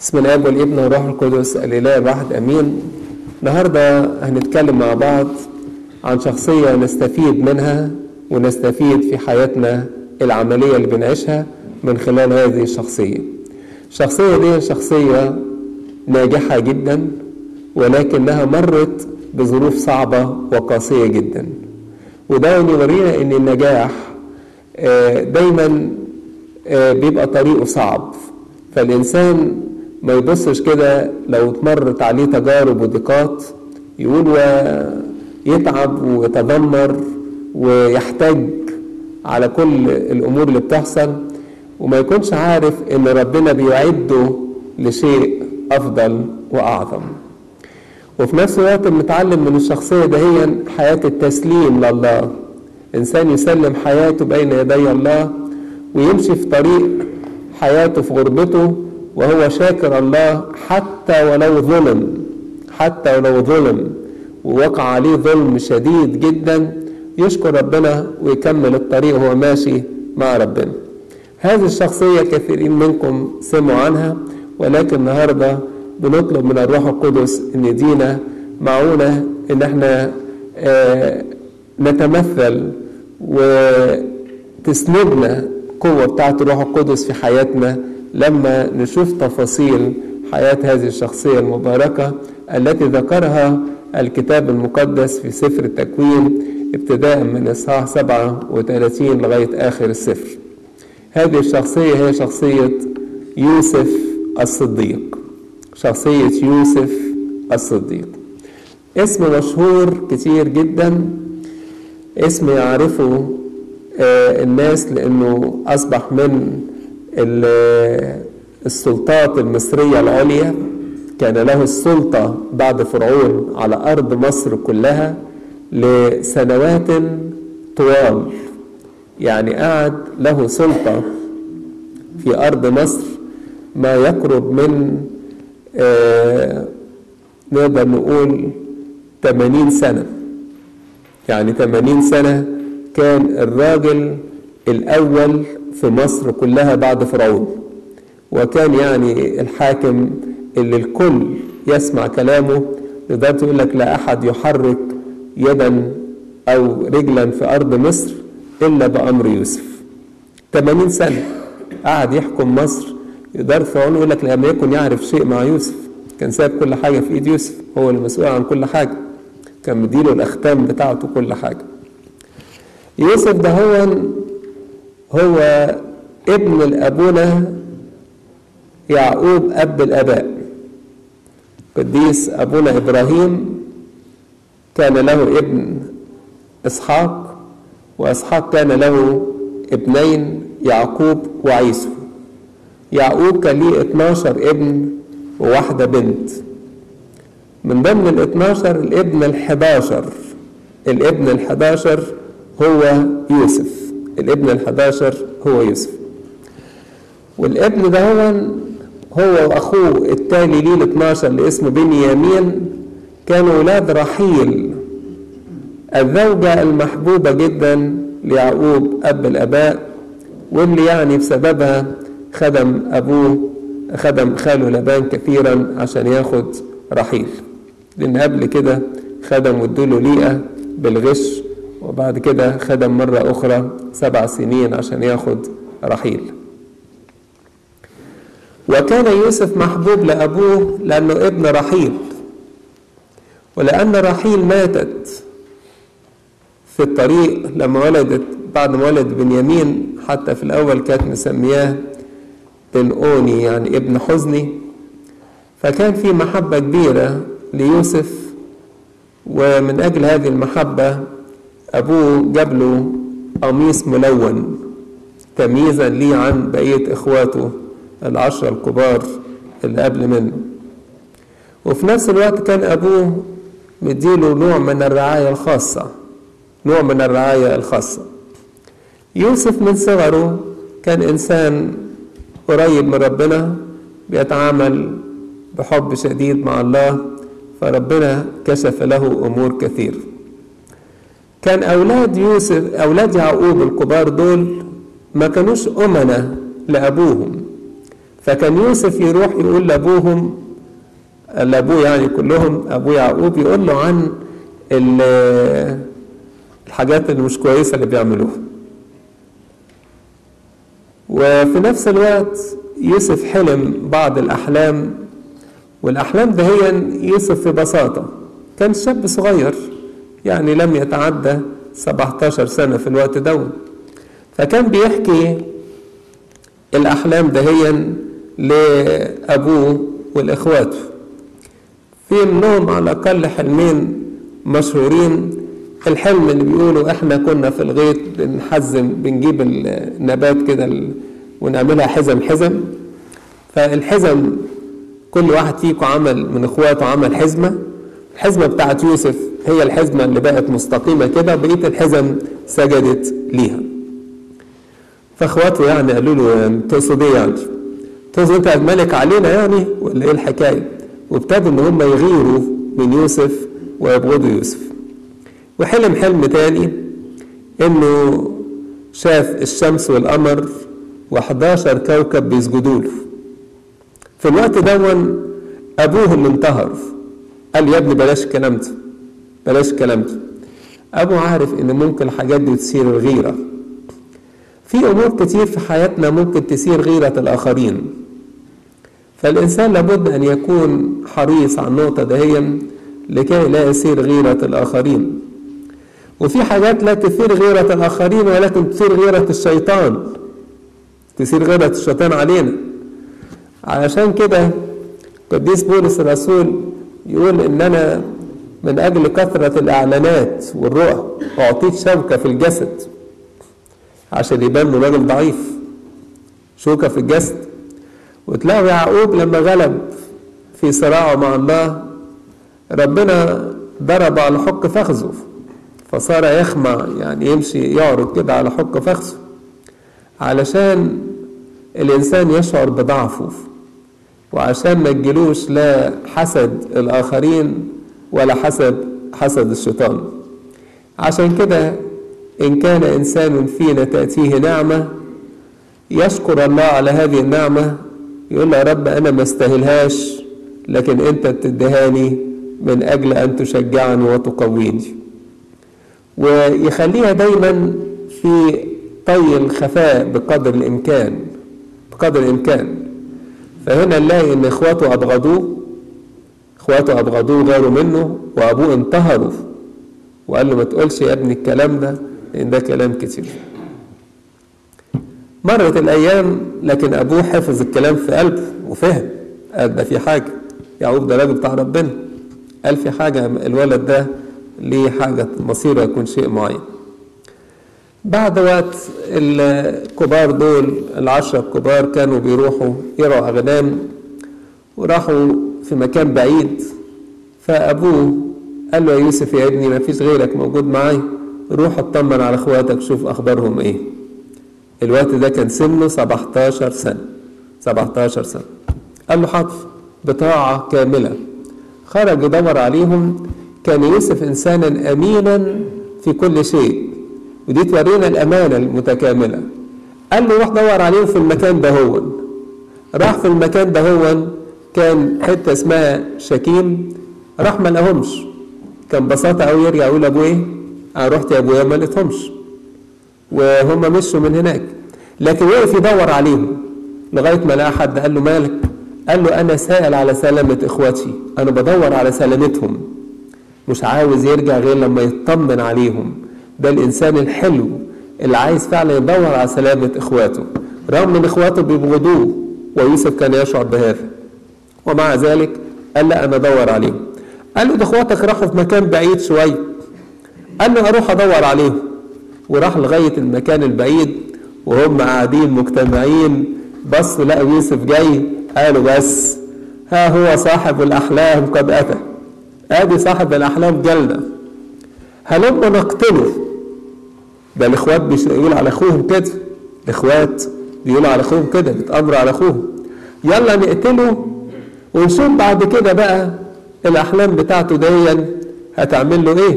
بسم الاب والابن والروح القدس الإله الواحد أمين. النهارده هنتكلم مع بعض عن شخصية نستفيد منها ونستفيد في حياتنا العملية اللي بنعيشها من خلال هذه الشخصية. الشخصية دي شخصية ناجحة جدا ولكنها مرت بظروف صعبة وقاسية جدا. وده يورينا أن النجاح دايما بيبقى طريقه صعب. فالإنسان ما يبصش كده لو اتمرت عليه تجارب وضيقات يقول ويتعب ويتذمر ويحتاج على كل الأمور اللي بتحصل وما يكونش عارف إن ربنا بيعده لشيء أفضل وأعظم. وفي نفس الوقت بنتعلم من الشخصية دهيا حياة التسليم لله. إنسان يسلم حياته بين يدي الله ويمشي في طريق حياته في غربته وهو شاكر الله حتى ولو ظلم حتى ولو ظلم. ووقع عليه ظلم شديد جدا يشكر ربنا ويكمل الطريق وهو ماشي مع ربنا. هذه الشخصية كثيرين منكم سمعوا عنها ولكن النهاردة بنطلب من الروح القدس إن يدينا معونة إن إحنا آه نتمثل وتسندنا القوة بتاعت الروح القدس في حياتنا. لما نشوف تفاصيل حياة هذه الشخصية المباركة التي ذكرها الكتاب المقدس في سفر التكوين ابتداء من إصحاح 37 لغاية آخر السفر. هذه الشخصية هي شخصية يوسف الصديق. شخصية يوسف الصديق. اسم مشهور كتير جدا. اسم يعرفه الناس لأنه أصبح من السلطات المصرية العليا كان له السلطة بعد فرعون على أرض مصر كلها لسنوات طوال. يعني قعد له سلطة في أرض مصر ما يقرب من آه نقدر نقول 80 سنة. يعني 80 سنة كان الراجل الأول في مصر كلها بعد فرعون وكان يعني الحاكم اللي الكل يسمع كلامه لدرجة يقول لك لا أحد يحرك يدا أو رجلا في أرض مصر إلا بأمر يوسف. 80 سنة قعد يحكم مصر يقدر فرعون يقول لك لم يكن يعرف شيء مع يوسف كان ساب كل حاجة في إيد يوسف هو المسؤول عن كل حاجة كان مديله الأختام بتاعته كل حاجة. يوسف ده هو هو ابن الأبونا يعقوب أب الآباء. قديس أبونا إبراهيم كان له ابن إسحاق وإسحاق كان له ابنين يعقوب وعيسو. يعقوب كان ليه 12 ابن وواحدة بنت. من ضمن ال 12 الابن ال 11 الابن ال 11 هو يوسف. الابن ال 11 هو يوسف. والابن ده هو هو وأخوه التالي ليه ال 12 اللي اسمه بنيامين كانوا ولاد رحيل. الزوجة المحبوبة جدا ليعقوب أب الآباء واللي يعني بسببها خدم أبوه خدم خاله لبان كثيرا عشان ياخد رحيل. لأن قبل كده خدم وادوله ليئة بالغش وبعد كده خدم مرة أخرى سبع سنين عشان ياخد رحيل. وكان يوسف محبوب لأبوه لأنه ابن رحيل. ولأن رحيل ماتت في الطريق لما ولدت بعد ما ولد بنيامين حتى في الأول كانت مسمياه بن أوني يعني ابن حزني. فكان في محبة كبيرة ليوسف ومن أجل هذه المحبة أبوه جاب له قميص ملون تمييزا ليه عن بقية إخواته العشرة الكبار اللي قبل منه. وفي نفس الوقت كان أبوه مديله نوع من الرعاية الخاصة نوع من الرعاية الخاصة. يوسف من صغره كان إنسان قريب من ربنا بيتعامل بحب شديد مع الله فربنا كشف له أمور كثير. كان أولاد يوسف أولاد يعقوب الكبار دول ما كانوش أمنة لأبوهم. فكان يوسف يروح يقول لأبوهم لأبوه يعني كلهم أبو يعقوب يقول له عن الحاجات اللي مش كويسة اللي بيعملوها. وفي نفس الوقت يوسف حلم بعض الأحلام والأحلام ده هي يوسف في بساطه كان شاب صغير. يعني لم يتعدى 17 سنة في الوقت ده فكان بيحكي الأحلام دهيا لأبوه والاخواته في منهم على الأقل حلمين مشهورين. الحلم اللي بيقولوا إحنا كنا في الغيط بنحزم بنجيب النبات كده ونعملها حزم حزم. فالحزم كل واحد فيكم عمل من إخواته عمل حزمة. الحزمة بتاعت يوسف هي الحزمة اللي بقت مستقيمة كده بقيه الحزم سجدت ليها. فاخواته يعني قالوا له تقصد إيه يعني؟ تقصد أنت الملك علينا يعني؟ ولا إيه الحكاية؟ وابتدوا إن هم يغيروا من يوسف ويبغضوا يوسف. وحلم حلم تاني إنه شاف الشمس والقمر و11 كوكب بيسجدوا له. في الوقت دون أبوه اللي انتهر قال يا ابني بلاش الكلام ده بلاش الكلام ده ابوه عارف إن ممكن الحاجات دي تثير الغيرة. في أمور كتير في حياتنا ممكن تثير غيرة الآخرين. فالإنسان لابد أن يكون حريص على النقطة دهيا لكي لا يصير غيرة الآخرين. وفي حاجات لا تثير غيرة الآخرين ولكن تثير غيرة الشيطان. تثير غيرة الشيطان علينا. علشان كده قديس بولس الرسول يقول إن أنا من أجل كثرة الإعلانات والرؤى أعطيت شوكة في الجسد عشان يبان راجل ضعيف. شوكة في الجسد. وتلاقوا يعقوب لما غلب في صراعه مع الله ربنا ضرب على حق فخذه فصار يخمع يعني يمشي يعرض كده على حق فخذه علشان الإنسان يشعر بضعفه. وعشان ما تجيلوش لا حسد الآخرين ولا حسد حسد الشيطان. عشان كده إن كان إنسان فينا تأتيه نعمة يشكر الله على هذه النعمة يقول يا رب أنا ما استاهلهاش لكن أنت بتدهاني من أجل أن تشجعني وتقويني. ويخليها دايما في طي الخفاء بقدر الإمكان بقدر الإمكان. فهنا نلاقي إن إخواته أبغضوه إخواته أبغضوه غيروا منه وأبوه انتهروا. وقال له ما تقولش يا ابني الكلام ده لأن ده كلام كتير. مرت الأيام لكن أبوه حفظ الكلام في قلبه وفهم قال ده في حاجة يعقوب ده راجل بتاع ربنا. قال في حاجة الولد ده ليه حاجة مصيره يكون شيء معين. بعد وقت الكبار دول العشرة الكبار كانوا بيروحوا يرعوا أغنام وراحوا في مكان بعيد. فأبوه قال له يا يوسف يا ابني ما فيش غيرك موجود معايا روح اطمن على اخواتك شوف أخبارهم إيه. الوقت ده كان سنه 17 سنة. 17 سنة. قال له حاضر بطاعة كاملة. خرج يدور عليهم. كان يوسف إنسانا أمينا في كل شيء. ودي تورينا الأمانة المتكاملة. قال له روح دور عليهم في المكان ده هو. راح في المكان ده هو كان حتة اسمها شكيم راح ما لقاهمش. كان بساطة أوي يرجع يقول إيه؟ أنا رحت يا أبويا ما لقيتهمش. وهم مشوا من هناك. لكن وقف يدور عليهم. لغاية ما لقى حد قال له مالك؟ قال له أنا سائل على سلامة إخواتي. أنا بدور على سلامتهم. مش عاوز يرجع غير لما يطمن عليهم. ده الإنسان الحلو اللي عايز فعلا يدور على سلامة إخواته رغم إن إخواته بيبغضوه ويوسف كان يشعر بهذا. ومع ذلك قال لا أنا أدور عليهم. قال له ده إخواتك راحوا في مكان بعيد شوية. قال له أروح أدور عليهم. وراح لغاية المكان البعيد وهم قاعدين مجتمعين. بصوا لقوا يوسف جاي قالوا بس ها هو صاحب الأحلام قد أتى. أدي صاحب الأحلام جالنا هلما نقتله؟ ده الإخوات بيقولوا على أخوهم كده. الاخوات بيقولوا على أخوهم كده بيتامروا على أخوهم. يلا نقتله ونشوف بعد كده بقى الأحلام بتاعته دي هتعمل له إيه.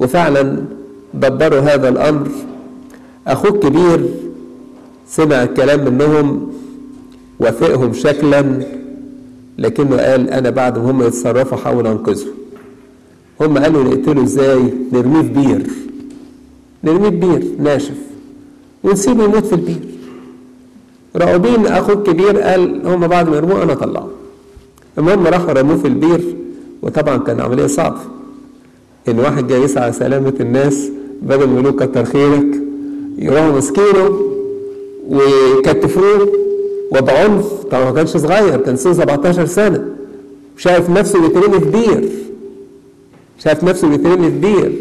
وفعلا دبروا هذا الأمر. اخوه الكبير سمع الكلام منهم وافقهم شكلا لكنه قال أنا بعد ما هم يتصرفوا حاول انقذه هم قالوا نقتله إزاي؟ نرميه في بير. نرميه بير ناشف. ونسيبه يموت في البير. رأوبين اخوه الكبير قال هم بعد ما يرموه أنا اطلعه المهم راحوا رموه في البير وطبعا كان عملية صعبة. إن واحد جاي يسعى سلامة الناس بدل ما يقولوا كتر خيرك يروحوا ماسكينه ويكتفوه وبعنف طبعا ما كانش صغير كان سنه 17 سنة. شايف نفسه بيترمي في بير. شايف نفسه بيترمي في بير.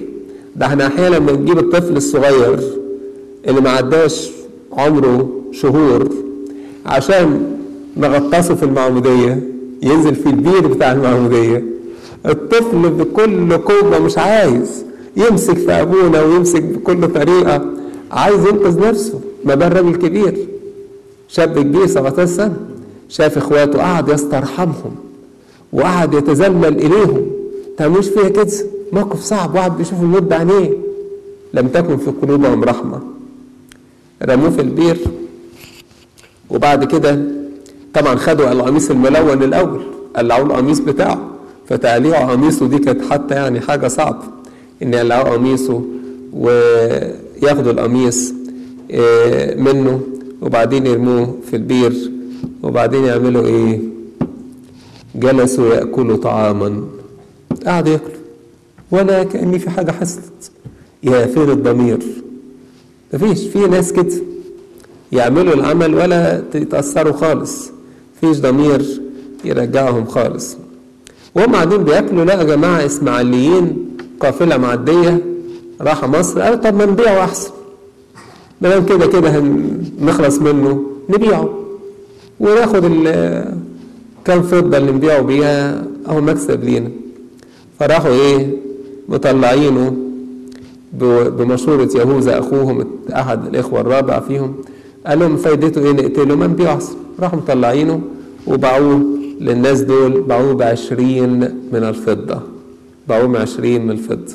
ده إحنا أحيانا لما نجيب الطفل الصغير اللي ما عداش عمره شهور عشان نغطسه في المعمودية ينزل في البير بتاع المعمودية. الطفل بكل قوة مش عايز يمسك في أبونا ويمسك بكل طريقة عايز ينقذ نفسه. ما بال راجل كبير. شاب كبير 17 سنة شاف إخواته قعد يسترحمهم وقعد يتذلل إليهم. تعملوش فيها كده؟ موقف صعب واحد بيشوف الموت بعينيه لم تكن في قلوبهم رحمة. رموه في البير. وبعد كده طبعا خدوا القميص الملون الأول قلعوه القميص بتاعه. فتقليع قميصه دي كانت حتى يعني حاجة صعبة إن يقلعوا قميصه وياخدوا القميص منه وبعدين يرموه في البير. وبعدين يعملوا إيه؟ جلسوا يأكلوا طعاما. قعدوا ياكلوا ولا كأني في حاجة حصلت يا فين الضمير. مفيش. في ناس كده يعملوا العمل ولا يتأثروا خالص. فيش ضمير يرجعهم خالص. وهم قاعدين بياكلوا. لقى جماعة إسماعيليين قافلة معدية راحة مصر. قالوا طب ما نبيعه أحسن. ما دام كده كده نخلص منه نبيعه. وناخد كام فضة اللي نبيعه بيها أهو مكسب لينا. فراحوا إيه؟ مطلعينه بمشورة يهوذا أخوهم أحد الإخوة الرابع فيهم. قال لهم فايدته إيه؟ نقتله نبيعه أحسن راحوا مطلعينه وباعوه للناس دول باعوه بعشرين من الفضة. باعوه بعشرين من الفضة.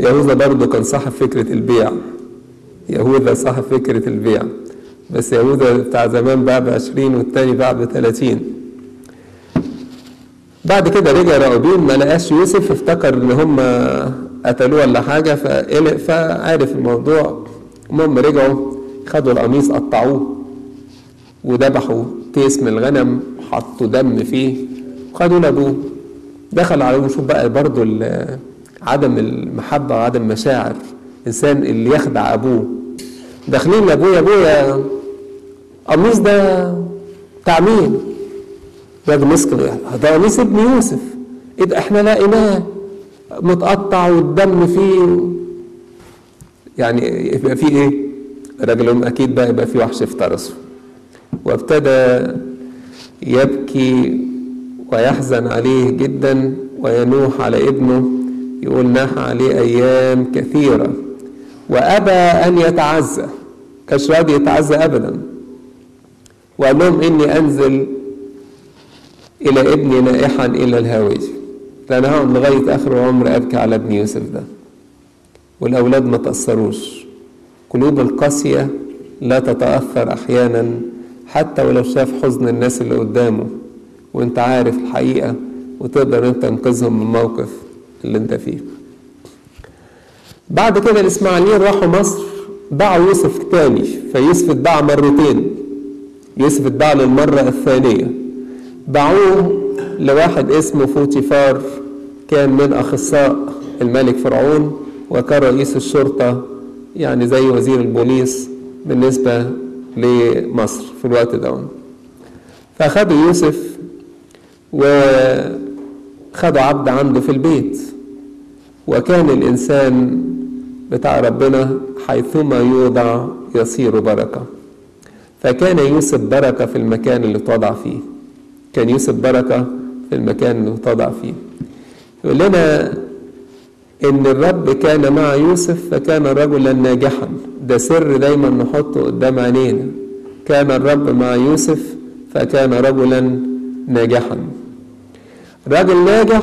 يهوذا برضه كان صاحب فكرة البيع. يهوذا صاحب فكرة البيع. بس يهوذا بتاع زمان باع بعشرين والتاني باع بثلاثين بعد كده رجع راؤوبين ما لقاش يوسف افتكر إن هم قتلوه ولا حاجة فقلق فعرف الموضوع. المهم رجعوا خدوا القميص قطعوه وذبحوا تيس من الغنم حطوا دم فيه وخدوا لابوه دخل عليه وشوف بقى برضه عدم المحبة وعدم مشاعر. إنسان اللي يخدع أبوه. داخلين لأبويا أبويا قميص ده بتاع مين؟ مسك ده قميص ابن يوسف. إيه ده إحنا لقيناه متقطع والدم فيه. يعني يبقى فيه إيه؟ الراجل أكيد بقى يبقى فيه وحش افترسه وابتدى يبكي ويحزن عليه جدا وينوح على ابنه. يقول ناح عليه أيام كثيرة. وأبى أن يتعزى. كانش راضي يتعزى ابدا. وقال لهم إني أنزل إلى ابني نائحا إلى الهاويه لأن هقعد لغاية آخر العمر أبكي على ابن يوسف ده. والأولاد ما تأثروش. قلوب القاسية لا تتأثر أحيانا حتى ولو شاف حزن الناس اللي قدامه. وأنت عارف الحقيقة وتقدر أنت تنقذهم من الموقف اللي أنت فيه. بعد كده الإسماعيليين راحوا مصر باعوا يوسف تاني فيوسف اتباع مرتين. يوسف اتباع للمرة الثانية. باعوه لواحد اسمه فوتيفار كان من أخصاء الملك فرعون وكان رئيس الشرطة يعني زي وزير البوليس بالنسبة لمصر في الوقت ده. فأخدوا يوسف وخدوا عبد عنده في البيت. وكان الإنسان بتاع ربنا حيثما يوضع يصير بركة. فكان يوسف بركة في المكان اللي توضع فيه. كان يوسف بركة في المكان اللي توضع فيه. يقول لنا إن الرب كان مع يوسف فكان رجلا ناجحا. ده سر دايما نحطه قدام عينينا. كان الرب مع يوسف فكان رجلا ناجحا. راجل ناجح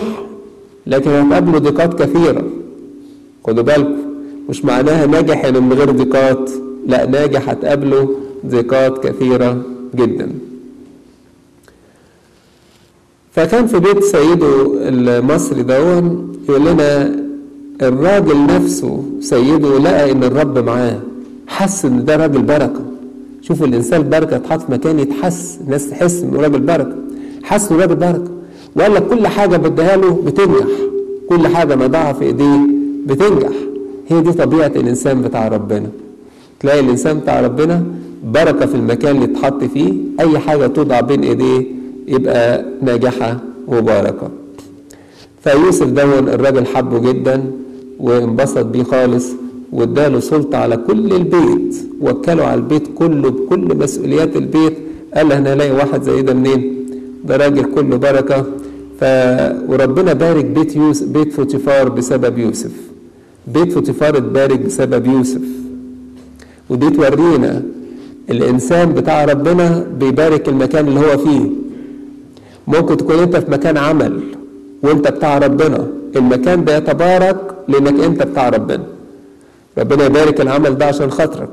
لكن هتقابله ضيقات كثيرة. خدوا بالكم مش معناها ناجح يعني من غير ضيقات. لا ناجح هتقابله ضيقات كثيرة جدا. فكان في بيت سيده المصري دون يقول لنا الراجل نفسه سيده لقى إن الرب معاه حس إن ده راجل بركة. شوفوا الإنسان بركة اتحط في مكان يتحس الناس تحس إنه راجل بركة حس إنه راجل بركة. وقال لك كل حاجة بديها له بتنجح كل حاجة مضاعها في إيديه بتنجح. هي دي طبيعة الإنسان بتاع ربنا. تلاقي الإنسان بتاع ربنا بركة في المكان اللي اتحط فيه أي حاجة توضع بين إيديه يبقى ناجحة وباركة. فيوسف دون الراجل حبه جدا وانبسط بيه خالص واداله سلطة على كل البيت وكله على البيت كله بكل مسؤوليات البيت. قال أنا هلاقي واحد زي ده منين؟ ده راجل كله بركة. ف... وربنا بارك بيت يوسف بيت فوتيفار بسبب يوسف. بيت فوتيفار اتبارك بسبب يوسف. ودي تورينا الإنسان بتاع ربنا بيبارك المكان اللي هو فيه. ممكن تكون انت في مكان عمل وانت بتاع ربنا. المكان ده يتبارك لانك انت بتاع ربنا. ربنا يبارك العمل ده عشان خاطرك.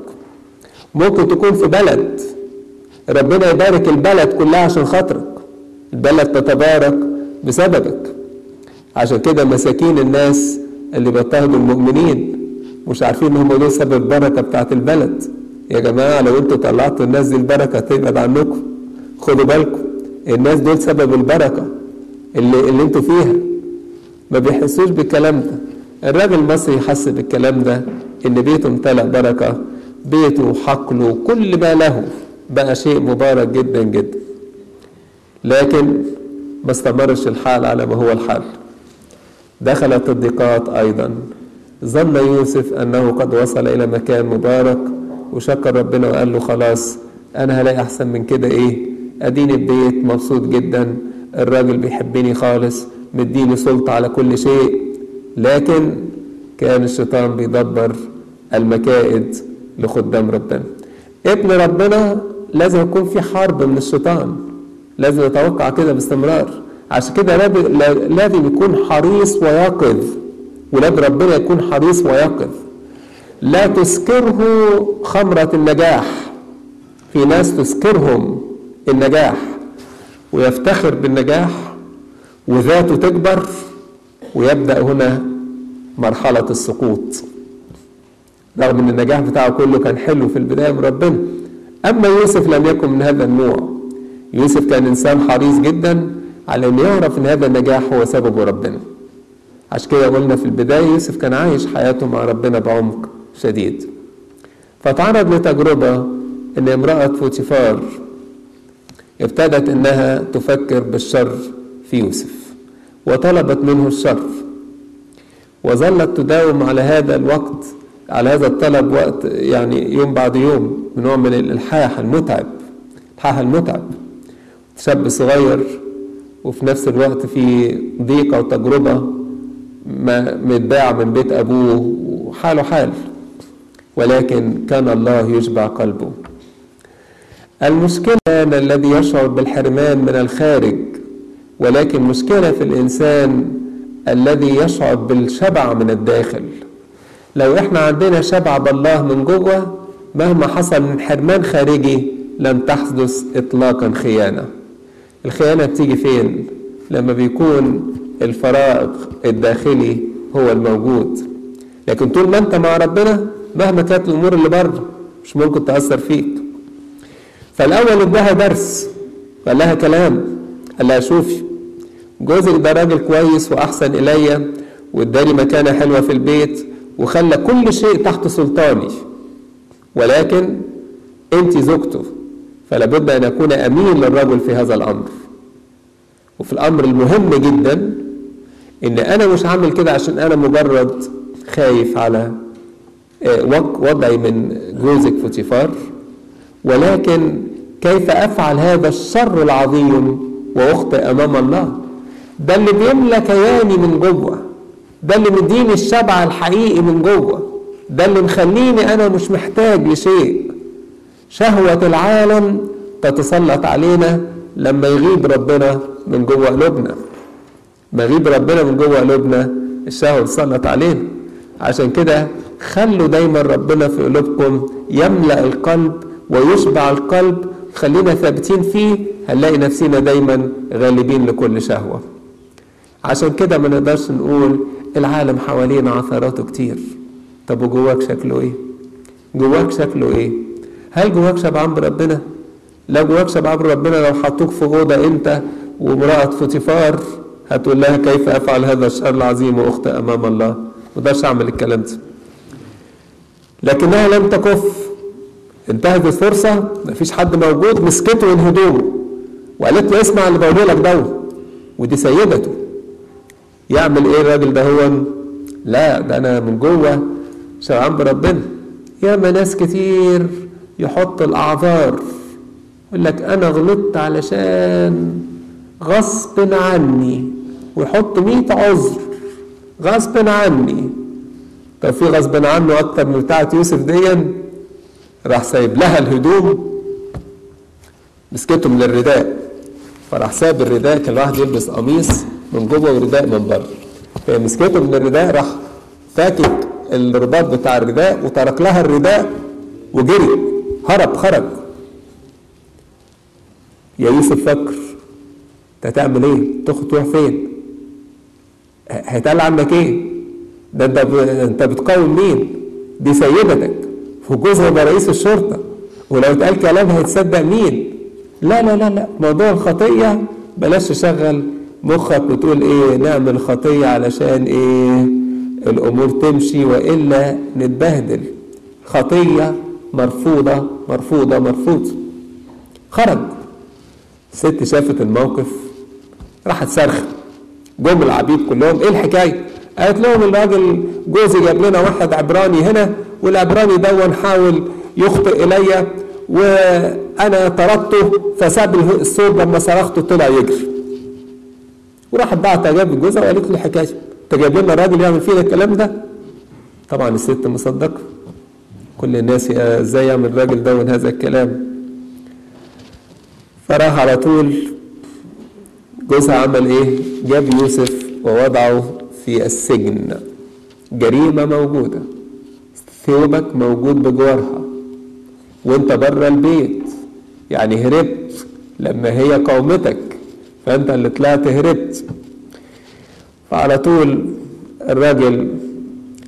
ممكن تكون في بلد ربنا يبارك البلد كلها عشان خاطرك. البلد تتبارك بسببك. عشان كده مساكين الناس اللي بيضطهدوا المؤمنين مش عارفين إن هم دول سبب البركة بتاعت البلد. يا جماعة لو أنتوا طلعتوا الناس دي البركة تبعد عنكم. خدوا بالكم. الناس دول سبب البركة اللي اللي أنتوا فيها. ما بيحسوش بالكلام ده. الراجل المصري حس بالكلام ده إن بيته امتلأ بركة بيته وحقله كل ما له بقى شيء مبارك جدا جدا. لكن ما استمرش الحال على ما هو الحال. دخلت الضيقات أيضا. ظن يوسف أنه قد وصل إلى مكان مبارك وشكر ربنا وقال له خلاص أنا هلاقي أحسن من كده إيه؟ اديني البيت مبسوط جدا الراجل بيحبني خالص مديني سلطة على كل شيء. لكن كان الشيطان بيدبر المكائد لخدام ربنا. ابن ربنا لازم يكون في حرب من الشيطان. لازم يتوقع كده باستمرار. عشان كده لازم يكون حريص ويقظ. ولاد ربنا يكون حريص ويقظ. لا تسكره خمرة النجاح. في ناس تسكرهم النجاح ويفتخر بالنجاح وذاته تكبر ويبدأ هنا مرحلة السقوط. رغم إن النجاح بتاعه كله كان حلو في البداية من ربنا أما يوسف لم يكن من هذا النوع. يوسف كان إنسان حريص جدا على إن يعرف إن هذا النجاح هو سببه ربنا. عشان كده قلنا في البداية يوسف كان عايش حياته مع ربنا بعمق شديد. فتعرض لتجربة إن امرأة فوتيفار ابتدت إنها تفكر بالشر في يوسف وطلبت منه الشر. وظلت تداوم على هذا الوقت على هذا الطلب وقت يعني يوم بعد يوم نوع من الإلحاح المتعب الالحاح المتعب. شاب صغير وفي نفس الوقت في ضيقة وتجربة ما متباع من بيت أبوه وحاله حال. ولكن كان الله يشبع قلبه. المشكلة الذي يشعر بالحرمان من الخارج ولكن مشكلة في الإنسان الذي يشعر بالشبع من الداخل. لو إحنا عندنا شبع بالله من جوه مهما حصل من حرمان خارجي لن تحدث اطلاقا خيانة. الخيانة بتيجي فين؟ لما بيكون الفراغ الداخلي هو الموجود. لكن طول ما أنت مع ربنا مهما كانت الأمور اللي بره مش ممكن تأثر فيك. فالأول اداها درس قال لها كلام قال لها شوفي جوزك ده راجل كويس وأحسن الي واداني مكانة حلوة في البيت وخلى كل شيء تحت سلطاني. ولكن أنت زوجته فلا بد أن أكون أمين للرجل في هذا الأمر. وفي الأمر المهم جدا إن أنا مش عامل كده عشان أنا مجرد خايف على وضعي من جوزك فوتيفار. ولكن كيف أفعل هذا الشر العظيم وأخطئ أمام الله؟ ده اللي بيملى كياني من جوه ده اللي مديني الشبع الحقيقي من جوه ده اللي مخليني أنا مش محتاج لشيء. شهوة العالم تتسلط علينا لما يغيب ربنا من جوه قلوبنا. ما يغيب ربنا من جوه قلوبنا الشهوة تتسلط علينا. عشان كده خلوا دايما ربنا في قلوبكم يملأ القلب ويشبع القلب خلينا ثابتين فيه هنلاقي نفسنا دايما غالبين لكل شهوة. عشان كده ما نقدرش نقول العالم حوالينا عثراته كتير. طب وجواك شكله إيه؟ جواك شكله إيه؟ هل جواك شبعان بربنا لو جواك شبعان بربنا لو حطوك في أوضة أنت وامرأة فوتيفار هتقول لها كيف أفعل هذا الشر العظيم وأخطئ أمام الله؟ ما أقدرش أعمل الكلام ده. لكنها لم تكف. انتهت الفرصة مفيش حد موجود مسكته من هدومه وقالت له اسمع اللي بقوله لك ده ودي سيدته. يعمل إيه الراجل ده هو؟ لا ده أنا من جوه شبعان بربنا ياما ناس كتير يحط الأعذار يقول لك أنا غلطت علشان غصب عني ويحط مية عذر غصب عني. طب في غصب عنه أكتر من بتاعة يوسف ديا؟ راح سايب لها الهدوم مسكته من الرداء فراح ساب الرداء كان الواحد يلبس قميص من جوه ورداء من بره فهي مسكته من الرداء راح فاكك الرباط بتاع الرداء وترك لها الرداء وجري هرب خرج يا يوسف فكر انت هتعمل إيه؟ تاخد تروح فين؟ هيتقال عنك إيه؟ ده انت انت بتقاوم مين؟ دي سيدتك وجوزها ده رئيس الشرطة ولو اتقال كلام هيتصدق مين؟ لا لا لا لا. موضوع الخطية بلاش تشغل مخك وتقول إيه نعمل خطية علشان إيه الأمور تمشي وإلا نتبهدل. خطية مرفوضة مرفوضة مرفوضه خرج. ست شافت الموقف راحت صرخه جم العبيد كلهم إيه الحكاية؟ قالت لهم الراجل جوزي جاب لنا واحد عبراني هنا والعبراني دون حاول يخطئ إلي وأنا طردته فساب الصوت لما صرخته طلع يجري. وراحت بعت جاب جوزها وقالت له الحكاية انت جايب لنا راجل يعمل فينا الكلام ده؟ طبعا الست مصدقة. كل الناس إزاي يعمل الراجل ده من هذا الكلام؟ فراح على طول. جوزها عمل إيه؟ جاب يوسف ووضعه في السجن. جريمة موجودة. ثوبك موجود بجوارها. وانت بره البيت يعني هربت لما هي قومتك فانت اللي طلعت هربت. فعلى طول الراجل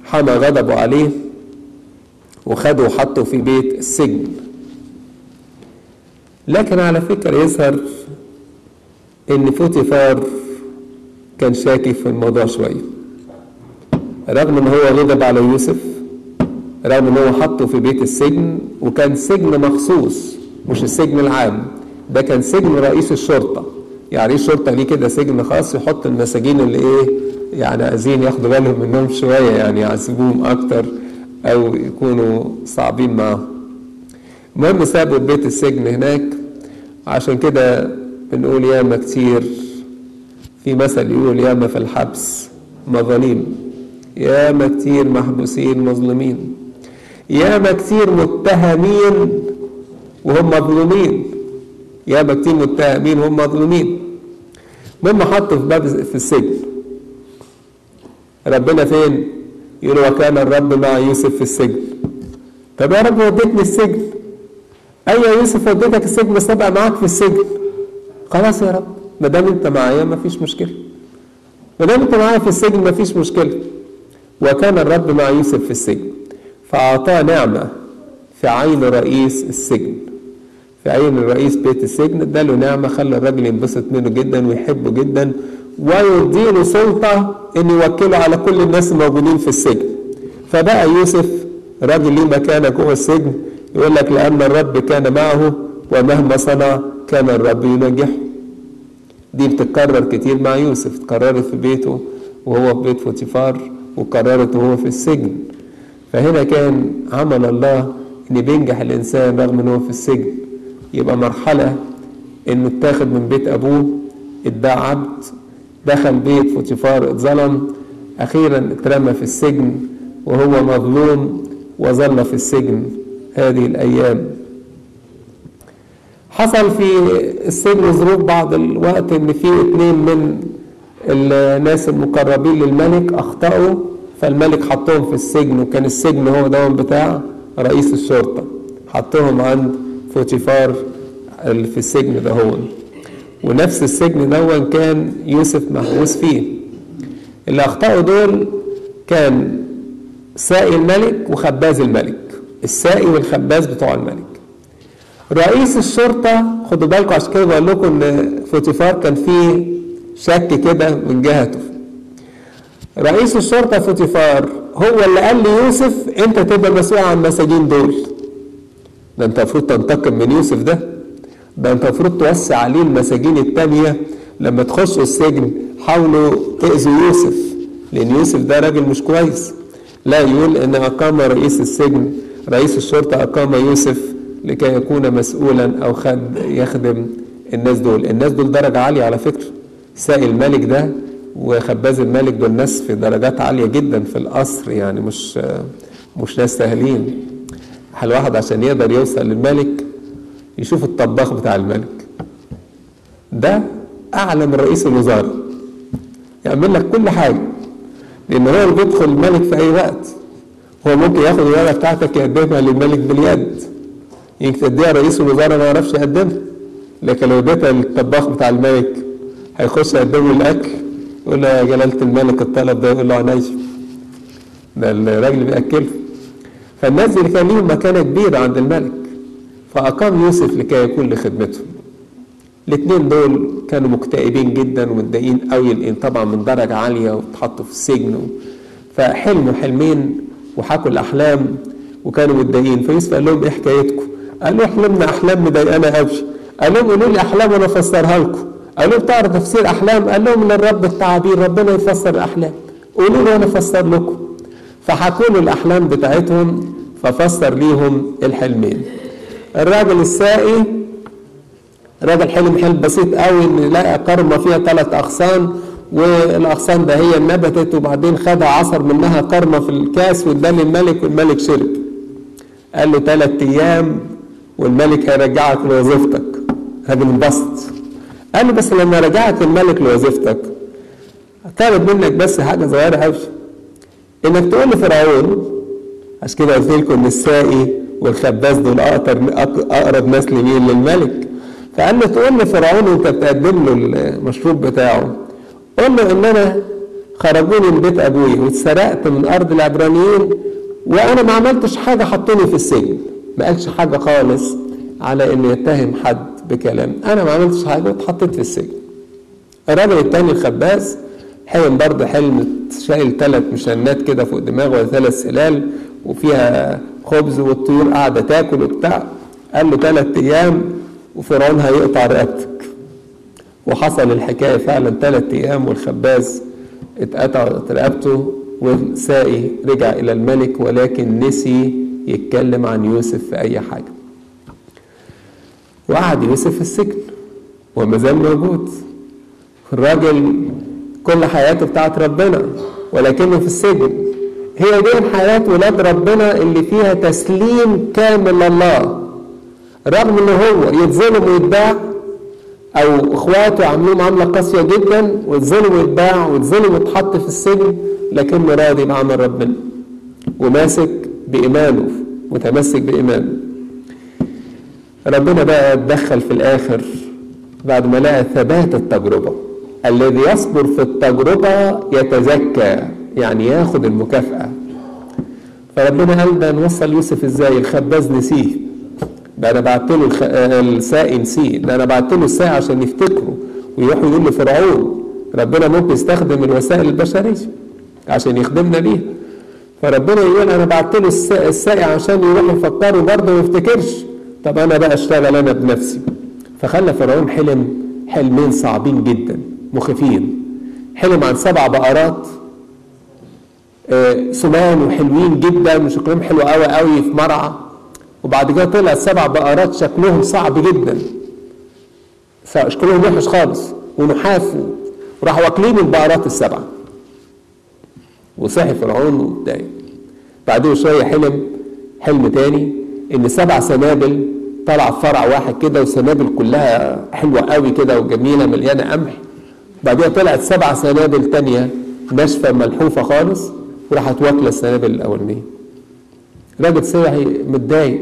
حمى غضبه عليه وخده وحطه في بيت السجن. لكن على فكرة يظهر إن فوتيفار كان شاكي في الموضوع شوية. رغم إن هو غضب على يوسف رغم ان هو حطه في بيت السجن وكان سجن مخصوص مش السجن العام. ده كان سجن رئيس الشرطة. يعني إيه الشرطة ليه كده سجن خاص؟ يحط المساجين اللي إيه يعني عايزين ياخدوا بالهم منهم شوية يعني يعذبوهم أكتر أو يكونوا صعبين معاهم. المهم سابوا بيت السجن هناك. عشان كده بنقول ياما كتير. في مثل يقول ياما في الحبس مظاليم. ياما كتير محبوسين مظلومين. ياما كتير متهمين وهم مظلومين. ياما كتير متهمين وهم مظلومين. المهم حطوا في باب في السجن. ربنا فين؟ يقول وكان الرب مع يوسف في السجن. طب يا رب وديتني السجن. أيوه يا يوسف وديتك السجن بس أبقى معاك في السجن. خلاص يا رب ما دام أنت معايا ما فيش مشكلة. ما دام أنت معايا في السجن ما فيش مشكلة. وكان الرب مع يوسف في السجن. فأعطاه نعمة في عين رئيس السجن. في عين الرئيس بيت السجن اداله نعمة خلى الراجل ينبسط منه جدا ويحبه جدا ويديله سلطة إن يوكله على كل الناس الموجودين في السجن. فبقى يوسف راجل ليه مكانة جوه السجن يقول لك لأن الرب كان معه ومهما صنع كان الرب ينجحه. دي بتتكرر كتير مع يوسف اتكررت في بيته وهو في بيت فوتيفار وكررت وهو في السجن. فهنا كان عمل الله ان بينجح الإنسان رغم إن هو في السجن. يبقى مرحلة انه اتاخد من بيت أبوه اتباع عبد دخل بيت فوتيفار اتظلم. أخيرا اترمى في السجن وهو مظلوم وظل في السجن هذه الأيام. حصل في السجن ظروف بعض الوقت إن في اتنين من الناس المقربين للملك أخطأوا. فالملك حطهم في السجن وكان السجن هو دوام بتاع رئيس الشرطة. حطهم عند فوتيفار في السجن ده هو. ونفس السجن ده كان يوسف محبوس فيه. اللي أخطأوا دول كان ساقي الملك وخباز الملك. الساقي والخباز بتوع الملك. رئيس الشرطة خدوا بالكم عشان كده بقول لكم إن فوتيفار كان فيه شك كده من جهته. رئيس الشرطة فوتيفار هو اللي قال ليوسف أنت تبقى مسؤول عن المساجين دول. ده أنت المفروض تنتقم من يوسف ده. ده أنت المفروض توسع عليه المساجين التانية. لما تخشوا السجن حاولوا تأذوا يوسف لأن يوسف ده راجل مش كويس. لا يقول إن أقام رئيس السجن رئيس الشرطة أقام يوسف لكي يكون مسؤولا أو خد يخدم الناس دول. الناس دول درجة عالية على فكرة. سائل الملك ده وخباز الملك دول ناس في درجات عالية جدا في القصر يعني مش مش ناس سهلين. الواحد عشان يقدر يوصل للملك يشوف الطباخ بتاع الملك؟ ده أعلى من رئيس الوزارة يعمل لك كل حاجة. لأن هو اللي بيدخل الملك في أي وقت. هو ممكن ياخد الورقة بتاعتك يقدمها للملك باليد. يمكن تديها رئيس الوزراء ما يعرفش يقدمها. لكن لو اديتها للطباخ بتاع الملك هيخش يقدم له الأكل يقول له يا جلالة الملك الطلب ده يقول له عينيا ده الراجل بيأكله فالناس اللي كان ليهم مكانة كبيرة عند الملك فأقام يوسف لكي يكون لخدمتهم. الاثنين دول كانوا مكتئبين جدا ومتضايقين قوي لأن طبعا من درجة عالية واتحطوا في السجن. فحلموا حلمين وحكوا الأحلام وكانوا متضايقين. فيوسف قال لهم إيه حكايتكم؟ قالوا حلمنا أحلام مضايقانا قوي قال لهم قولوا لي أحلام وأنا أفسرها لكم. قال لهم تعرف تفسير أحلام؟ قال لهم للرب التعابير ربنا يفسر الأحلام. قولوا لي وأنا افسر لكم. فحكوا له الأحلام بتاعتهم ففسر ليهم الحلمين. الراجل السائي راجل حلم حلم بسيط قوي إن لقى كرمه فيها ثلاث أغصان والأغصان ده هي نبتت وبعدين خدها عصر منها كرمه في الكاس واداه للملك والملك شرب. قال له ثلاث أيام والملك هيرجعك لوظيفتك. هذا انبسط قال له بس لما رجعك الملك لوظيفتك طلب منك بس حاجة صغيرة قوي إنك تقول لفرعون عشان كده قلت لكم السائي والخباز دول أقرب ناس لمين؟ للملك. فقال له تقول لفرعون وأنت بتقدم له المشروب بتاعه. قول له إن أنا خرجوني من بيت أبوي واتسرقت من أرض العبرانيين وأنا ما عملتش حاجة حطوني في السجن. ما قالش حاجة خالص على إنه يتهم حد. بكلام. أنا ما عملتش حاجة واتحطيت في السجن. الراجل التاني الخباز حلم برضه حلم شايل ثلاث مشنات كده فوق دماغه ثلاث سلال وفيها خبز والطيور قاعدة تاكل وبتاع. قال له ثلاث أيام وفرعون هيقطع رقبتك. وحصل الحكاية فعلا ثلاث أيام والخباز اتقطعت رقبته والسائي رجع إلى الملك ولكن نسي يتكلم عن يوسف في أي حاجة. وقعد يوسف في السجن وما زال موجود. الراجل كل حياته بتاعت ربنا ولكنه في السجن. هي دي حياة ولاد ربنا اللي فيها تسليم كامل لله. رغم ان هو يتظلم ويتباع أو إخواته عاملين معاملة قاسية جدا ويتظلم ويتباع ويتظلم ويتحط في السجن لكنه راضي بعمل ربنا وماسك بإيمانه متمسك بإيمانه. ربنا بقى اتدخل في الآخر بعد ما لقى ثبات التجربة. الذي يصبر في التجربة يتزكى يعني ياخد المكافأة. فربنا قال ده نوصل يوسف إزاي؟ الخباز نسيه. ده أنا بعت له الخ... السائي نسيه. ده أنا بعت له السائي عشان يفتكره ويروح يقول لفرعون ربنا ممكن يستخدم الوسائل البشرية عشان يخدمنا بيها. فربنا يقول أنا بعت له السائي عشان يروح يفكره برضه ما يفتكرش. طب أنا بقى أشتغل أنا بنفسي. فخلى فرعون حلم حلمين صعبين جدا مخيفين. حلم عن سبع بقرات آه سمان وحلوين جدا وشكلهم حلو قوي قوي في مرعى. وبعد كده طلع سبع بقرات شكلهم صعب جدا. شكلهم وحش خالص ونحاف وراحوا واكلين البقرات السبعه وصحي فرعون واتضايق. بعدين شوية حلم حلم تاني إن سبع سنابل طلع فرع واحد كده وسنابل كلها حلوة قوي كده وجميلة مليانة قمح. بعدين طلعت سبع سنابل تانية ناشفة ملحوفة خالص وراحت واكلة السنابل الأولانية. راجل صحي متضايق.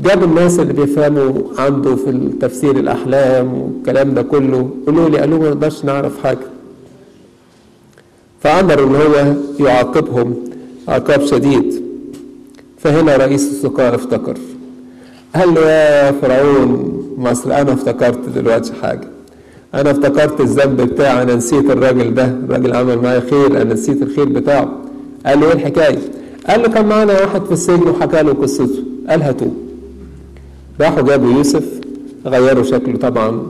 جاب الناس اللي بيفهموا عنده في التفسير الأحلام والكلام ده كله قالوا لي قالوا ما نقدرش نعرف حاجة. فأمر إن هو يعاقبهم عقاب شديد. فهنا رئيس السقاء افتكر. قال له يا فرعون مصر أنا افتكرت دلوقتي حاجة. أنا افتكرت الذنب بتاعي أنا نسيت الراجل ده. الراجل عمل معايا خير أنا نسيت الخير بتاعه. قال له إيه الحكاية؟ قال له كان معانا واحد في السجن وحكى له قصته. قال هاتوه. راحوا جابوا يوسف غيروا شكله طبعا.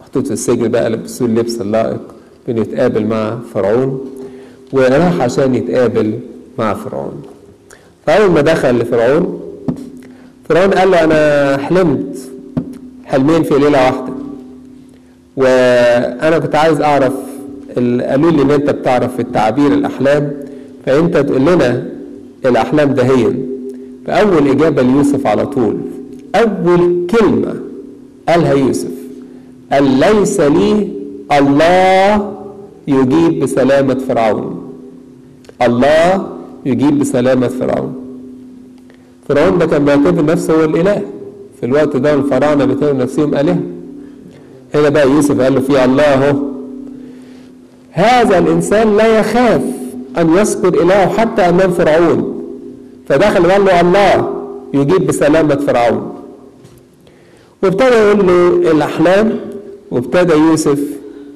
محطوط في السجن بقى لبسوه اللبس اللائق بنتقابل مع فرعون. وراح عشان يتقابل مع فرعون. فأول ما دخل لفرعون فرعون قال له أنا حلمت حلمين في ليلة واحدة وأنا كنت عايز أعرف قالوا لي إن أنت بتعرف في التعبير الأحلام فأنت تقول لنا الأحلام دهين فأول إجابة ليوسف على طول أول كلمة قالها يوسف قال ليس لي الله يجيب بسلامة فرعون. الله يجيب بسلامة فرعون. فرعون ده كان بيعتبر نفسه هو الإله. في الوقت ده الفراعنة بيعتبروا نفسهم آلهة. هنا بقى يوسف قال له في الله أهو. هذا الإنسان لا يخاف أن يذكر إلهه حتى أمام فرعون. فدخل وقال له الله يجيب بسلامة فرعون. وابتدى يقول له الأحلام وابتدى يوسف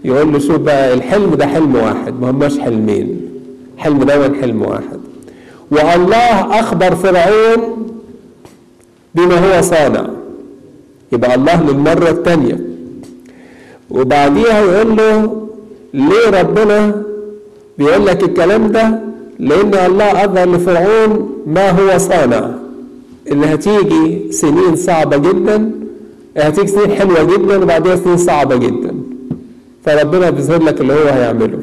يقول له شوف بقى الحلم ده حلم واحد. ما هماش حلمين. حلم ده حلم واحد. والله أخبر فرعون بما هو صانع. يبقى الله للمرة الثانية وبعديها يقول له ليه ربنا بيقول لك الكلام ده؟ لأن الله أظهر لفرعون ما هو صانع. إن هتيجي سنين صعبة جدا هتيجي سنين حلوة جدا وبعديها سنين صعبة جدا. فربنا بيظهر لك اللي هو هيعمله.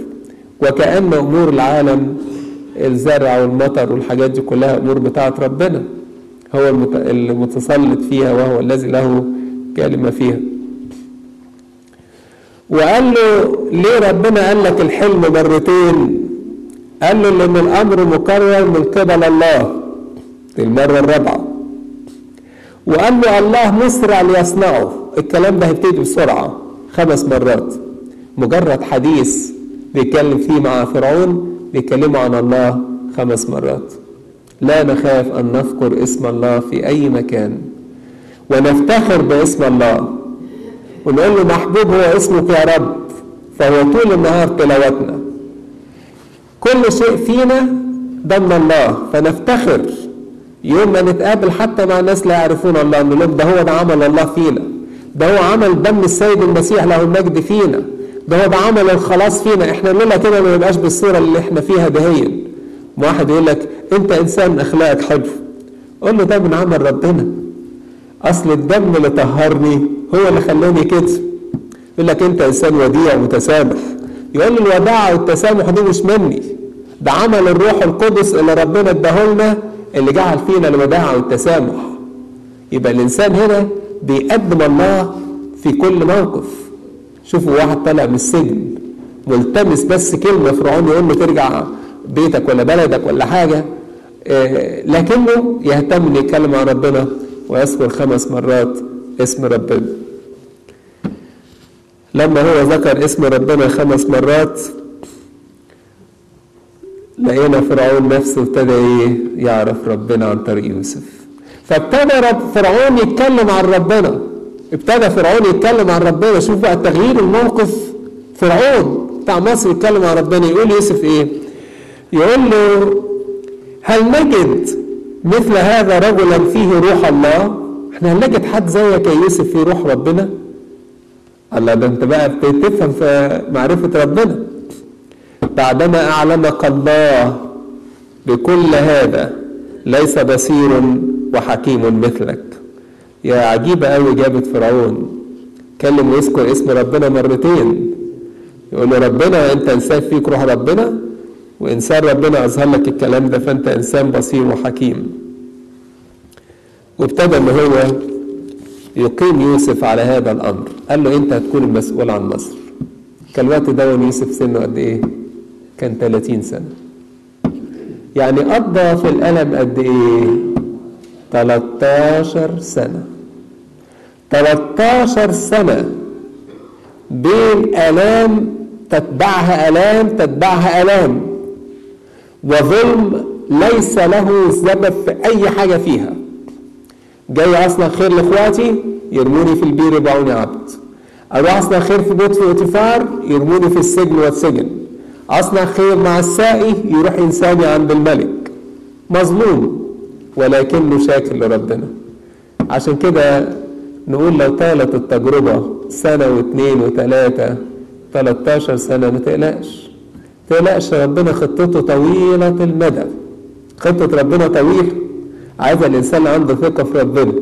وكأن أمور العالم الزرع والمطر والحاجات دي كلها أمور بتاعت ربنا. هو المتسلط فيها وهو الذي له كلمة فيها. وقال له ليه ربنا قال لك الحلم مرتين؟ قال له لأن الأمر مكرر من قبل الله دي المرة الرابعة. وقال له الله مسرع ليصنعه. الكلام ده هيبتدي بسرعة خمس مرات. مجرد حديث بيتكلم فيه مع فرعون بيكلمه عن الله خمس مرات. لا نخاف أن نذكر اسم الله في أي مكان. ونفتخر باسم الله. ونقول له محبوب هو اسمك يا رب. فهو طول النهار تلاوتنا. كل شيء فينا ضمن الله. فنفتخر. يوم ما نتقابل حتى مع ناس لا يعرفون الله نقول ده هو ده عمل الله فينا. ده هو عمل دم السيد المسيح له المجد فينا. ده هو ده عمل الخلاص فينا. إحنا لولا كده ما نبقاش بالصورة اللي إحنا فيها دهين واحد يقول لك أنت إنسان أخلاقك حلو. قول له ده من عمل ربنا. أصل الدم اللي طهرني هو اللي خلاني كده. يقول لك أنت إنسان وديع متسامح يقول له الوداعه والتسامح دي مش مني. ده عمل الروح القدس اللي ربنا اداهولنا اللي جعل فينا الوداعه والتسامح. يبقى الإنسان هنا بيقدم الله في كل موقف. شوفوا واحد طالع من السجن ملتمس بس كلمة فرعون يقول له ترجع بيتك ولا بلدك ولا حاجة. آه لكنه يهتم إنه يتكلم عن ربنا ويذكر خمس مرات اسم ربنا. لما هو ذكر اسم ربنا خمس مرات لقينا فرعون نفسه ابتدى إيه؟ يعرف ربنا عن طريق يوسف. فابتدى فرعون يتكلم عن ربنا. ابتدى فرعون يتكلم عن ربنا. شوف بقى تغيير الموقف. فرعون بتاع مصر يتكلم عن ربنا. يقول يوسف إيه؟ يقول له هل نجد مثل هذا رجلا فيه روح الله؟ إحنا هل نجد حد زيك يا يوسف فيه روح ربنا؟ الله ده أنت بقى بتفهم في معرفة ربنا. بعدما أعلمك الله بكل هذا ليس بصير وحكيم مثلك. يا عجيبة أوي إجابة فرعون. كلم ويذكر اسم ربنا مرتين. يقول له ربنا أنت إنسان فيك روح ربنا؟ وإنسان ربنا أظهر لك الكلام ده فأنت إنسان بصير وحكيم. وابتدى إن هو يقيم يوسف على هذا الأمر. قال له أنت هتكون المسؤول عن مصر. كان الوقت ده يوسف سنه قد إيه؟ كان 30 سنة. يعني قضى في الألم قد إيه؟ 13 سنة. 13 سنة بين آلام تتبعها آلام تتبعها آلام وظلم ليس له سبب في أي حاجة فيها. جاي أصنع خير لإخواتي يرموني في البير يبيعوني عبد. أروح أصنع خير في بيت في اطفار يرموني في السجن واتسجن أصنع خير مع السائي يروح ينساني عند الملك. مظلوم ولكنه شاكر لربنا. عشان كده نقول لو طالت التجربة سنة واثنين وثلاثة 13 سنة ما تقلقش. تقلقش ربنا خطته طويلة المدى. خطة ربنا طويلة. عايز الإنسان عنده ثقة في ربنا.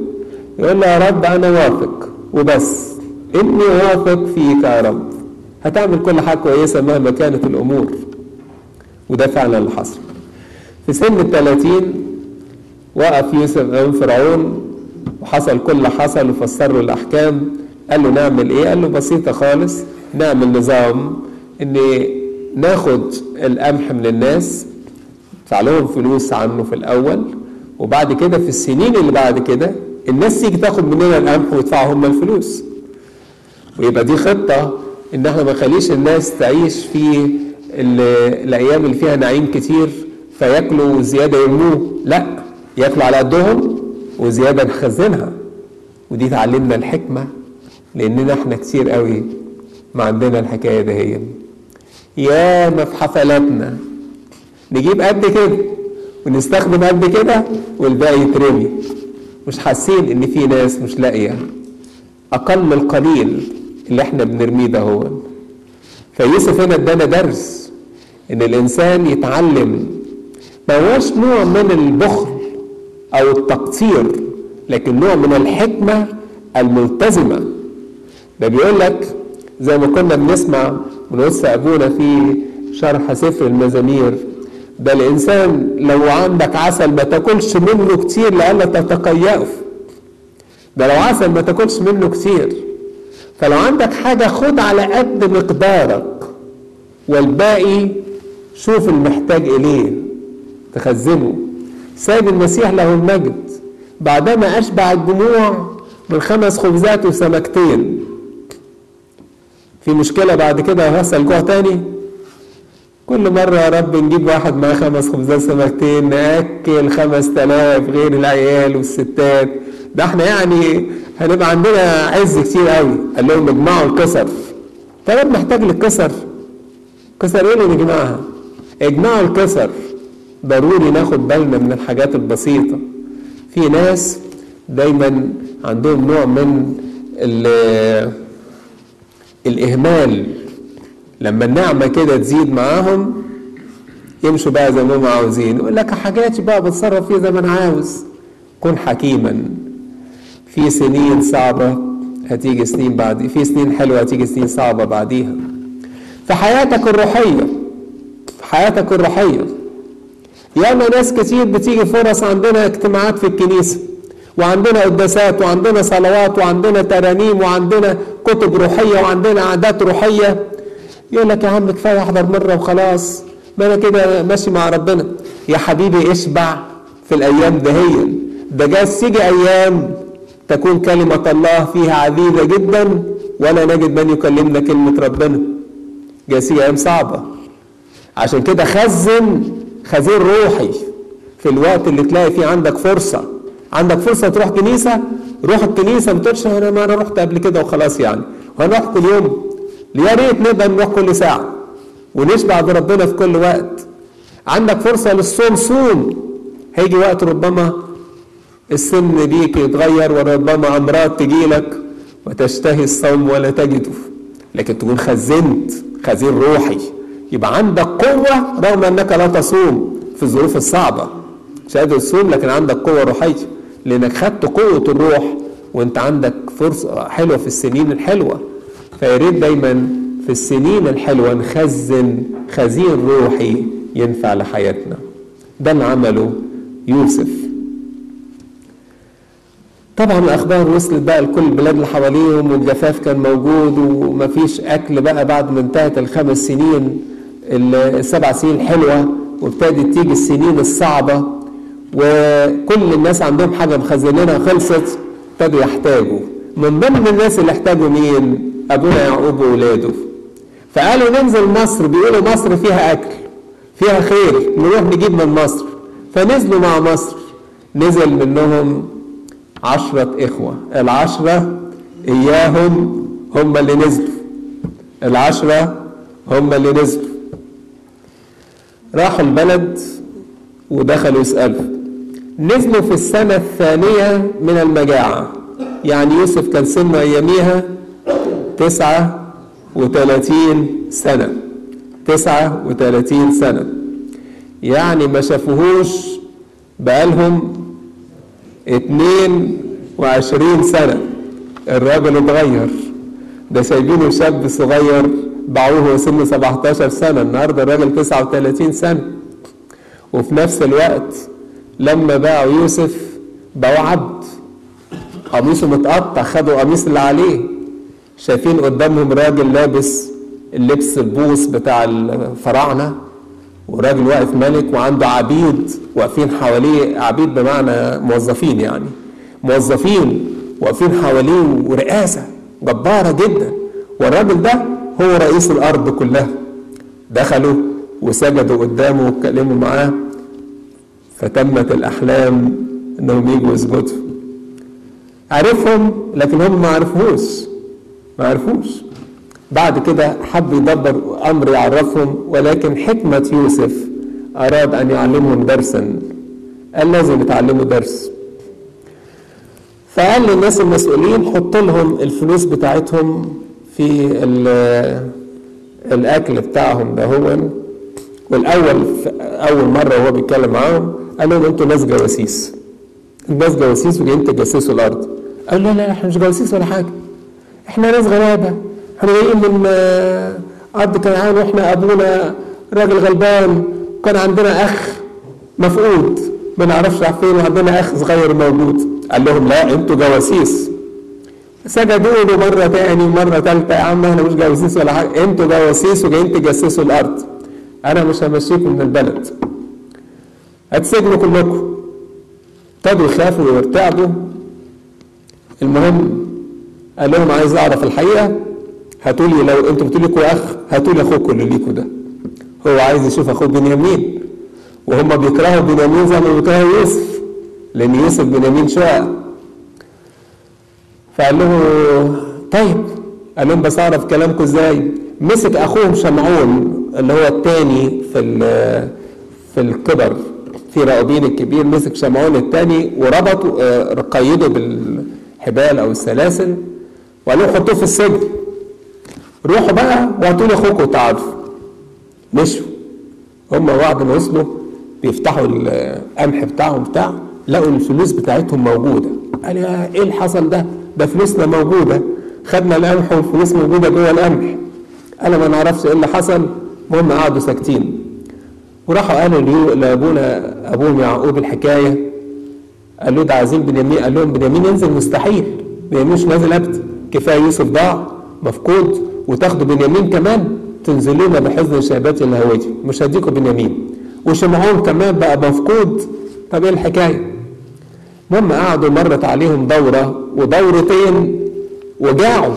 يقول له يا رب أنا واثق وبس. إني واثق فيك يا رب. هتعمل كل حاجة كويسة مهما كانت الأمور. وده فعلا اللي حصل. في سن الثلاثين وقف يوسف أمام فرعون. وحصل كل حصل وفسر له الأحكام. قال له نعمل إيه؟ قال له بسيطة خالص نعمل نظام إن ناخد القمح من الناس ندفع لهم فلوس عنه في الأول وبعد كده في السنين اللي بعد كده الناس تيجي تاخد مننا القمح ويدفعوا هم الفلوس. ويبقى دي خطة إن إحنا ما نخليش الناس تعيش في الأيام اللي فيها نعيم كتير فياكلوا زيادة يرموه لا ياكلوا على قدهم وزيادة نخزنها. ودي تعلمنا الحكمة لأننا إحنا كتير قوي ما عندنا الحكاية دهي ياما في حفلاتنا. نجيب قد كده ونستخدم قد كده والباقي يترمي. مش حاسين إن في ناس مش لاقية. أقل القليل اللي إحنا بنرميه ده هو. فيوسف هنا ادانا درس إن الإنسان يتعلم. ما هوش نوع من البخل. أو التقصير لكن نوع من الحكمة الملتزمة. ده بيقول لك زي ما كنا بنسمع من وصف أبونا في شرح سفر المزامير ده الإنسان لو عندك عسل ما تاكلش منه كتير لئلا تتقيأه. ده لو عسل ما تاكلش منه كتير. فلو عندك حاجة خد على قد مقدارك والباقي شوف المحتاج إليه تخزنه. سيد المسيح له المجد. بعدما أشبع الجموع من خمس خبزات وسمكتين. في مشكلة بعد كده هيحصل جوع تاني؟ كل مرة يا رب نجيب واحد معاه خمس خبزات سمكتين نأكل خمس تلاف غير العيال والستات. ده إحنا يعني هنبقى عندنا عز كتير قوي. قال لهم اجمعوا الكسر. طب محتاج للكسر. كسر إيه اللي نجمعها؟ اجمعوا الكسر. ضروري ناخد بالنا من الحاجات البسيطة. في ناس دايما عندهم نوع من الإهمال. لما النعمة كده تزيد معاهم يمشوا بقى زي ما هم عاوزين. يقول لك حاجاتي بقى بتصرف فيها زي ما أنا عاوز. كن حكيما. في سنين صعبة هتيجي سنين بعد في سنين حلوة هتيجي سنين صعبة بعديها. في حياتك الروحية في حياتك الروحية ياما ناس كتير بتيجي فرص عندنا اجتماعات في الكنيسة وعندنا قداسات وعندنا صلوات وعندنا ترانيم وعندنا كتب روحية وعندنا عادات روحية. يقول لك يا عم كفاية أحضر مرة وخلاص. ما أنا كده ماشي مع ربنا. يا حبيبي اشبع في الأيام دهيا ده جاز تيجي أيام تكون كلمة الله فيها عزيزة جدا ولا نجد من يكلمنا كلمة ربنا. جاز تيجي أيام صعبة. عشان كده خزن خزين روحي في الوقت اللي تلاقي فيه عندك فرصة. عندك فرصة تروح كنيسة روح الكنيسة ما تقولش أنا ما أنا رحت قبل كده وخلاص يعني. وهنروح كل يوم. يا ريت نقدر نروح كل ساعة ونشبع بربنا في كل وقت. عندك فرصة للصوم صوم. هيجي وقت ربما السن بيك يتغير وربما أمراض تجيلك وتشتهي الصوم ولا تجده. لكن تكون خزنت خزين روحي. يبقى عندك قوة رغم أنك لا تصوم في الظروف الصعبة. مش قادر تصوم لكن عندك قوة روحية لأنك خدت قوة الروح وأنت عندك فرصة حلوة في السنين الحلوة. فياريت دايما في السنين الحلوة نخزن خزين روحي ينفع لحياتنا. ده اللي عمله يوسف. طبعا الأخبار وصلت بقى لكل البلاد اللي حواليهم والجفاف كان موجود ومفيش أكل بقى بعد ما انتهت الخمس سنين. السبع سنين الحلوه وابتدت تيجي السنين الصعبة وكل الناس عندهم حاجة مخزنينها خلصت ابتدوا يحتاجوا. من ضمن الناس اللي احتاجوا مين؟ أبونا يعقوب وولاده. فقالوا ننزل مصر بيقولوا مصر فيها أكل فيها خير نروح نجيب من مصر. فنزلوا مع مصر. نزل منهم عشرة إخوة. العشرة إياهم هم اللي نزلوا. العشرة هم اللي نزلوا. راحوا البلد ودخلوا يسألوا. نزلوا في السنة الثانية من المجاعة. يعني يوسف كان سنه أياميها تسعة وثلاثين سنة. تسعة وثلاثين سنة. يعني ما شافوهوش بقالهم اتنين وعشرين سنة. الراجل اتغير. ده سايبينه شاب صغير باعوه سنه 17 سنة. النهاردة الراجل 39 سنة. وفي نفس الوقت لما باعوا يوسف باعوا عبد. قميصه متقطع خدوا قميص اللي عليه. شايفين قدامهم راجل لابس اللبس البوس بتاع الفراعنة وراجل واقف ملك وعنده عبيد واقفين حواليه. عبيد بمعنى موظفين يعني. موظفين واقفين حواليه ورئاسة جبارة جدا. والراجل ده هو رئيس الأرض كلها. دخلوا وسجدوا قدامه واتكلموا معاه. فتمت الأحلام إنهم يجوا يسجدوا. عرفهم لكن هم ما عرفوش. ما عرفوش. بعد كده حب يدبر أمر يعرفهم ولكن حكمة يوسف أراد أن يعلمهم درسا. قال لازم يتعلموا درس. فقال للناس المسؤولين حط لهم الفلوس بتاعتهم في الأكل بتاعهم ده هو والأول أول مرة وهو بيتكلم معاهم قال لهم أنتوا ناس جواسيس. ناس جواسيس وجايين تجسسوا الأرض. قال لا لا إحنا مش جواسيس ولا حاجة. إحنا ناس غلابة. إحنا جايين من أرض كنعان وإحنا أبونا راجل غلبان. وكان عندنا أخ مفقود. ما نعرفش راح فين وعندنا أخ صغير موجود. قال لهم لا أنتوا جواسيس. سجدوا له مرة تاني مرة تالتة. يا عم إحنا مش جواسيس ولا حاجة. أنتوا جواسيس وجايين تجسسوا الأرض. أنا مش همشيكم من البلد. هتسجنوا كلكم. ابتدوا يخافوا ويرتعبوا المهم قال لهم عايز أعرف الحقيقة. هاتوا لي لو أنتوا بتقولوا لكم أخ هاتوا لي أخوكم اللي ليكوا ده. هو عايز يشوف أخوه بنيامين. وهم بيكرهوا بنيامين زي ما بيكرهوا يوسف لأن يوسف بنيامين شقق. فقال له طيب قال لهم بس اعرف كلامكم إزاي؟ مسك أخوهم شمعون اللي هو الثاني في في الكبر في راؤوبين الكبير مسك شمعون الثاني وربطه قيده بالحبال أو السلاسل وقال لهم حطوه في السجن. روحوا بقى وهاتوا لي اخوكم وتعالوا مشوا. هم بعد ما وصلوا بيفتحوا القمح بتاعهم بتاع لقوا الفلوس بتاعتهم موجودة. قال يا إيه اللي حصل ده؟ ده فلوسنا موجودة. خدنا القمح والفلوس موجودة جوه القمح. أنا ما نعرفش إيه اللي حصل. المهم قعدوا ساكتين. وراحوا قالوا لأبونا أبوهم يعقوب الحكاية. قال له ده عايزين بنيامين. قال لهم بنيامين ينزل مستحيل. بنيامين مش نازل أبدا كفاية يوسف ضاع. مفقود. وتاخدوا بنيامين كمان. تنزلونا بحزن شيبات الهوية مش هديكوا بنيامين. وشمعون كمان بقى مفقود. طب إيه الحكاية؟ المهم قعدوا مرت عليهم دورة ودورتين وجاعوا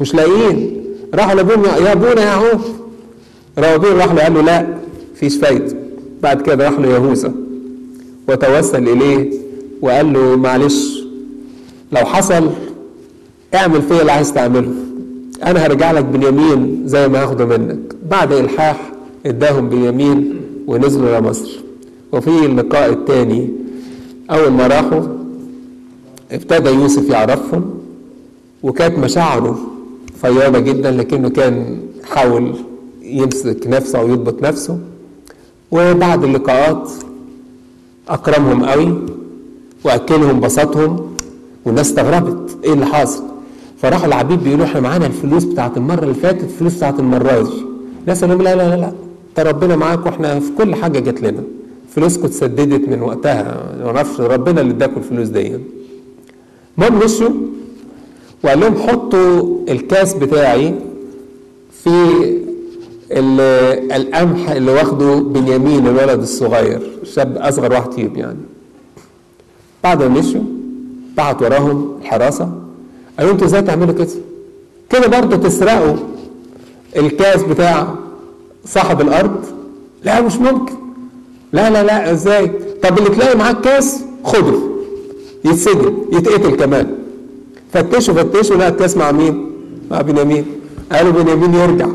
مش لاقيين. راحوا لابونا يا أبونا يا عوف. راوبين راح له قال له لا فيش فايدة. بعد كده راح له يهوذا وتوسل إليه وقال له معلش لو حصل اعمل فيا اللي عايز تعمله. أنا هرجع لك بنيامين زي ما هاخده منك. بعد إلحاح إداهم بنيامين ونزلوا لمصر وفي اللقاء الثاني أول ما راحوا ابتدى يوسف يعرفهم وكانت مشاعره فياضة جدا لكنه كان حاول يمسك نفسه أو يضبط نفسه. وبعد اللقاءات أكرمهم قوي وأكلهم بسطهم والناس استغربت إيه اللي حاصل؟ فراحوا العبيد بيقولوا إحنا معانا الفلوس بتاعت المرة اللي فاتت الفلوس بتاعت المرة دي. الناس قالوا لا لا لا لا ده ربنا معاك وإحنا في كل حاجة جات لنا. فلوسكم اتسددت من وقتها ما أعرفش ربنا اللي اداكم الفلوس دي. المهم مشوا وقال لهم حطوا الكاس بتاعي في القمح اللي واخده بنيامين الولد الصغير شاب أصغر واحد فيهم يعني بعد ما مشوا بعت وراهم الحراسة قالوا أنتوا إزاي تعملوا كده؟ كده برضه تسرقوا الكاس بتاع صاحب الأرض؟ لا مش ممكن لا لا لا إزاي؟ طب اللي تلاقي معاك كاس خده يتسجن يتقتل كمان. فتشوا فتشوا لا الكاس مع مين؟ مع بنيامين. قالوا بنيامين يرجع.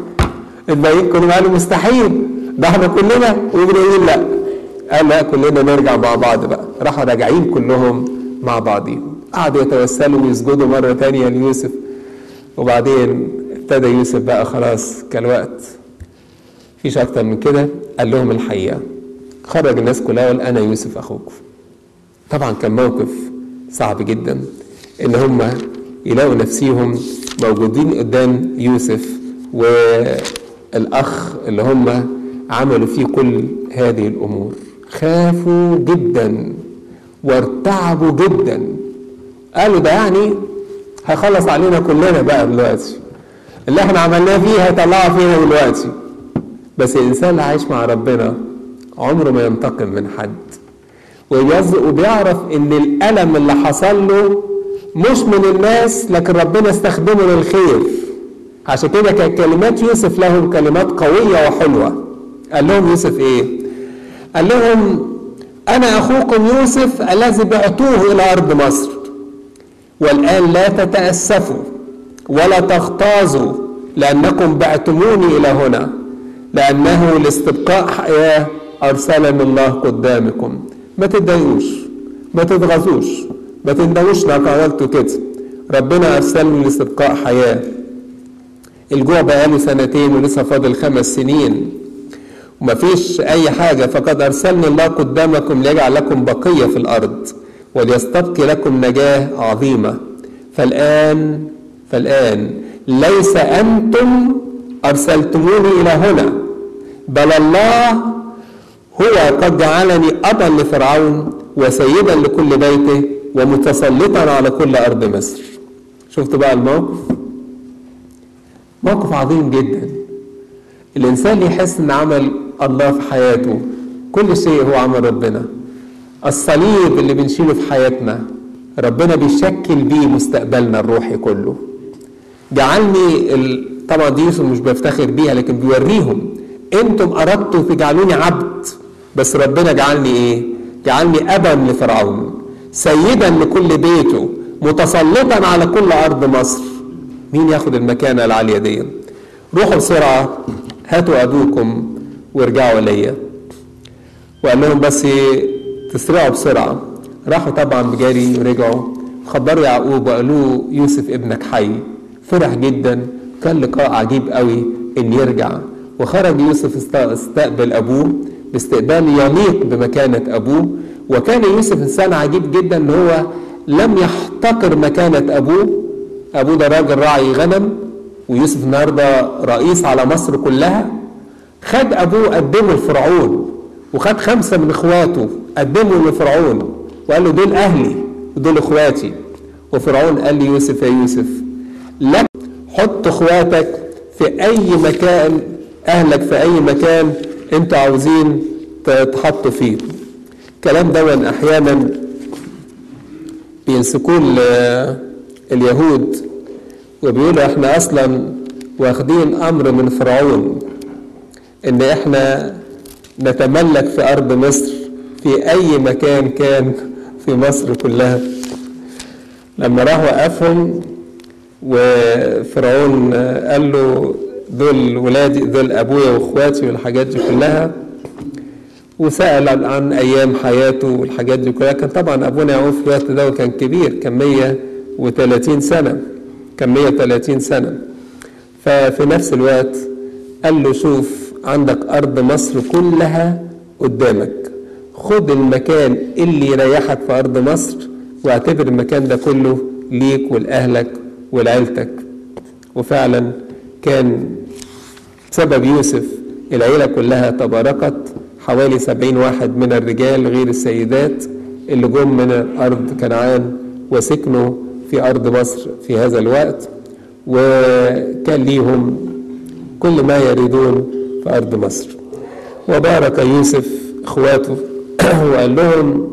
الباقيين كانوا قالوا مستحيل. ده إحنا كلنا وبنيامين لا. قال لا كلنا نرجع مع بعض بقى. راحوا راجعين كلهم مع بعضهم قعدوا يتوسلوا ويسجدوا مرة تانية ليوسف. وبعدين ابتدى يوسف بقى خلاص كان وقت. فيش أكتر من كده. قال لهم الحقيقة. خرج الناس كلها وقال أنا يوسف أخوكم. طبعا كان موقف صعب جدا إن هم يلاقوا نفسيهم موجودين قدام يوسف والأخ اللي هم عملوا فيه كل هذه الأمور. خافوا جدا وارتعبوا جدا. قالوا ده يعني هيخلص علينا كلنا بقى دلوقتي. اللي إحنا عملناه فيه هيطلعوا فينا دلوقتي. بس الإنسان اللي عايش مع ربنا عمره ما ينتقم من حد. وبيعرف إن الألم اللي حصل له مش من الناس لكن ربنا استخدمه للخير. عشان كده كانت كلمات يوسف لهم كلمات قوية وحلوة. قال لهم يوسف إيه؟ قال لهم أنا أخوكم يوسف الذي بعتوه إلى أرض مصر والآن لا تتأسفوا ولا تغتاظوا لأنكم بعتموني إلى هنا لأنه لاستبقاء حياة أرسلني الله قدامكم. ما تتضايقوش ما تتغاظوش ما تندموش انك عملتوا كده ربنا أرسلني لاستبقاء حياة. الجوع بقاله سنتين ولسه فاضل خمس سنين. ومفيش أي حاجة فقد أرسلني الله قدامكم ليجعل لكم بقية في الأرض وليستبقي لكم نجاة عظيمة. فالآن فالآن ليس أنتم أرسلتموني إلى هنا بل الله هو قد جعلني أبا لفرعون وسيدا لكل بيته ومتسلطا على كل أرض مصر. شفت بقى الموقف؟ موقف عظيم جدا. الإنسان يحس إن عمل الله في حياته كل شيء هو عمل ربنا. الصليب اللي بنشيله في حياتنا ربنا بيشكل بيه مستقبلنا الروحي كله. جعلني ال... طبعا دي يوسف مش بفتخر بيها لكن بيوريهم. أنتم أردتوا تجعلوني عبد. بس ربنا جعلني إيه؟ جعلني أبا لفرعون سيدا لكل بيته متسلطا على كل أرض مصر. مين ياخد المكانة العالية دي؟ روحوا بسرعة هاتوا ابوكم وارجعوا ليا وقال لهم بس تسرعوا بسرعة. راحوا طبعا بجري ورجعوا. خبروا يعقوب وقالوا يوسف ابنك حي. فرح جدا. كان لقاء عجيب قوي إن يرجع. وخرج يوسف استقبل أبوه. باستقبال يليق بمكانة أبوه. وكان يوسف إنسان عجيب جدا إن هو لم يحتقر مكانة أبوه. أبوه ده راجل راعي غنم ويوسف النهارده رئيس على مصر كلها. خد أبوه قدمه لفرعون وخد خمسة من إخواته قدمه لفرعون وقال له دول أهلي ودول إخواتي. وفرعون قال لي يوسف يا يوسف لك حط إخواتك في أي مكان أهلك في أي مكان أنتوا عاوزين تتحطوا فيه. الكلام ده أحيانا بيمسكوه اليهود وبيقولوا إحنا أصلا واخدين أمر من فرعون إن إحنا نتملك في أرض مصر في أي مكان كان في مصر كلها. لما راح وقفهم وفرعون قال له دول ولادي دول أبويا وإخواتي والحاجات دي كلها. وسأل عن أيام حياته والحاجات دي كلها. كان طبعا أبونا يعقوب في الوقت ده كان كبير كان 130 سنة كان 130 سنة. ففي نفس الوقت قال له شوف عندك أرض مصر كلها قدامك. خد المكان اللي يريحك في أرض مصر واعتبر المكان ده كله ليك ولأهلك ولعيلتك. وفعلا كان سبب يوسف العيلة كلها تباركت حوالي سبعين واحد من الرجال غير السيدات اللي جم من أرض كنعان وسكنوا في أرض مصر في هذا الوقت وكان ليهم كل ما يريدون في أرض مصر. وبارك يوسف إخواته وقال لهم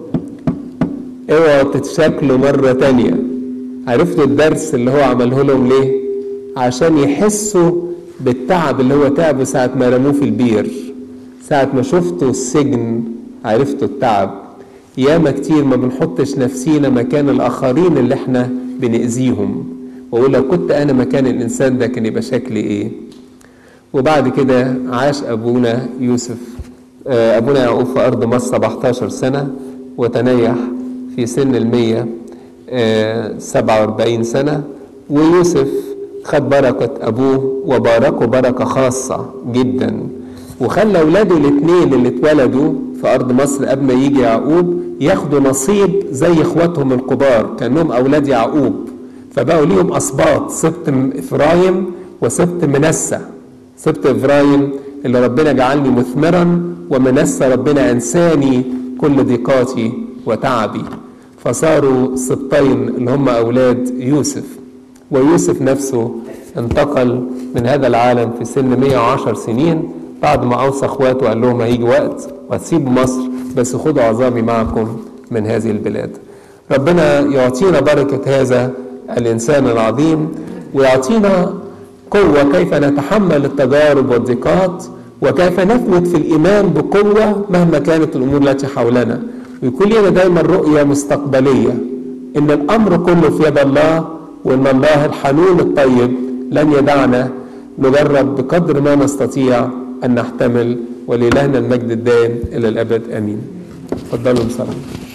اوعوا تتشكلوا مرة تانية. عرفتوا الدرس اللي هو عمله لهم ليه؟ عشان يحسوا بالتعب اللي هو تعبه ساعة ما رموه في البير ساعة ما شفتوا السجن عرفتوا التعب. ياما كتير ما بنحطش نفسينا مكان الآخرين اللي إحنا بنأذيهم. وأقول لو كنت أنا مكان الإنسان ده كان يبقى شكلي إيه؟ وبعد كده عاش أبونا يوسف أبونا يعقوب في أرض مصر 17 سنة وتنيح في سن المية سبعة وأربعين سنة. ويوسف خد بركة أبوه وباركه بركة خاصة جدا. وخلى أولاده الاثنين اللي اتولدوا في أرض مصر قبل ما يجي يعقوب ياخدوا نصيب زي إخواتهم الكبار كأنهم أولاد يعقوب. فبقوا ليهم أسباط سبط إفرايم وسبط منسى. سبط إفرايم اللي ربنا جعلني مثمرا ومنسى ربنا أنساني كل ضيقاتي وتعبي. فصاروا سبطين اللي هم أولاد يوسف. ويوسف نفسه انتقل من هذا العالم في سن 110 سنين بعد ما أوصى إخواته وقال لهم هيجي وقت وهتسيبوا مصر بس خدوا عظامي معكم من هذه البلاد. ربنا يعطينا بركة هذا الإنسان العظيم ويعطينا قوة كيف نتحمل التجارب والضيقات وكيف نثبت في الإيمان بقوة مهما كانت الأمور التي حولنا. ويكون لنا دايما رؤية مستقبلية. إن الأمر كله في يد الله وإن الله الحنون الطيب لن يدعنا نجرب بقدر ما نستطيع أن نحتمل ولإلهنا المجد الدائم إلى الأبد. آمين. تفضلوا بصراحة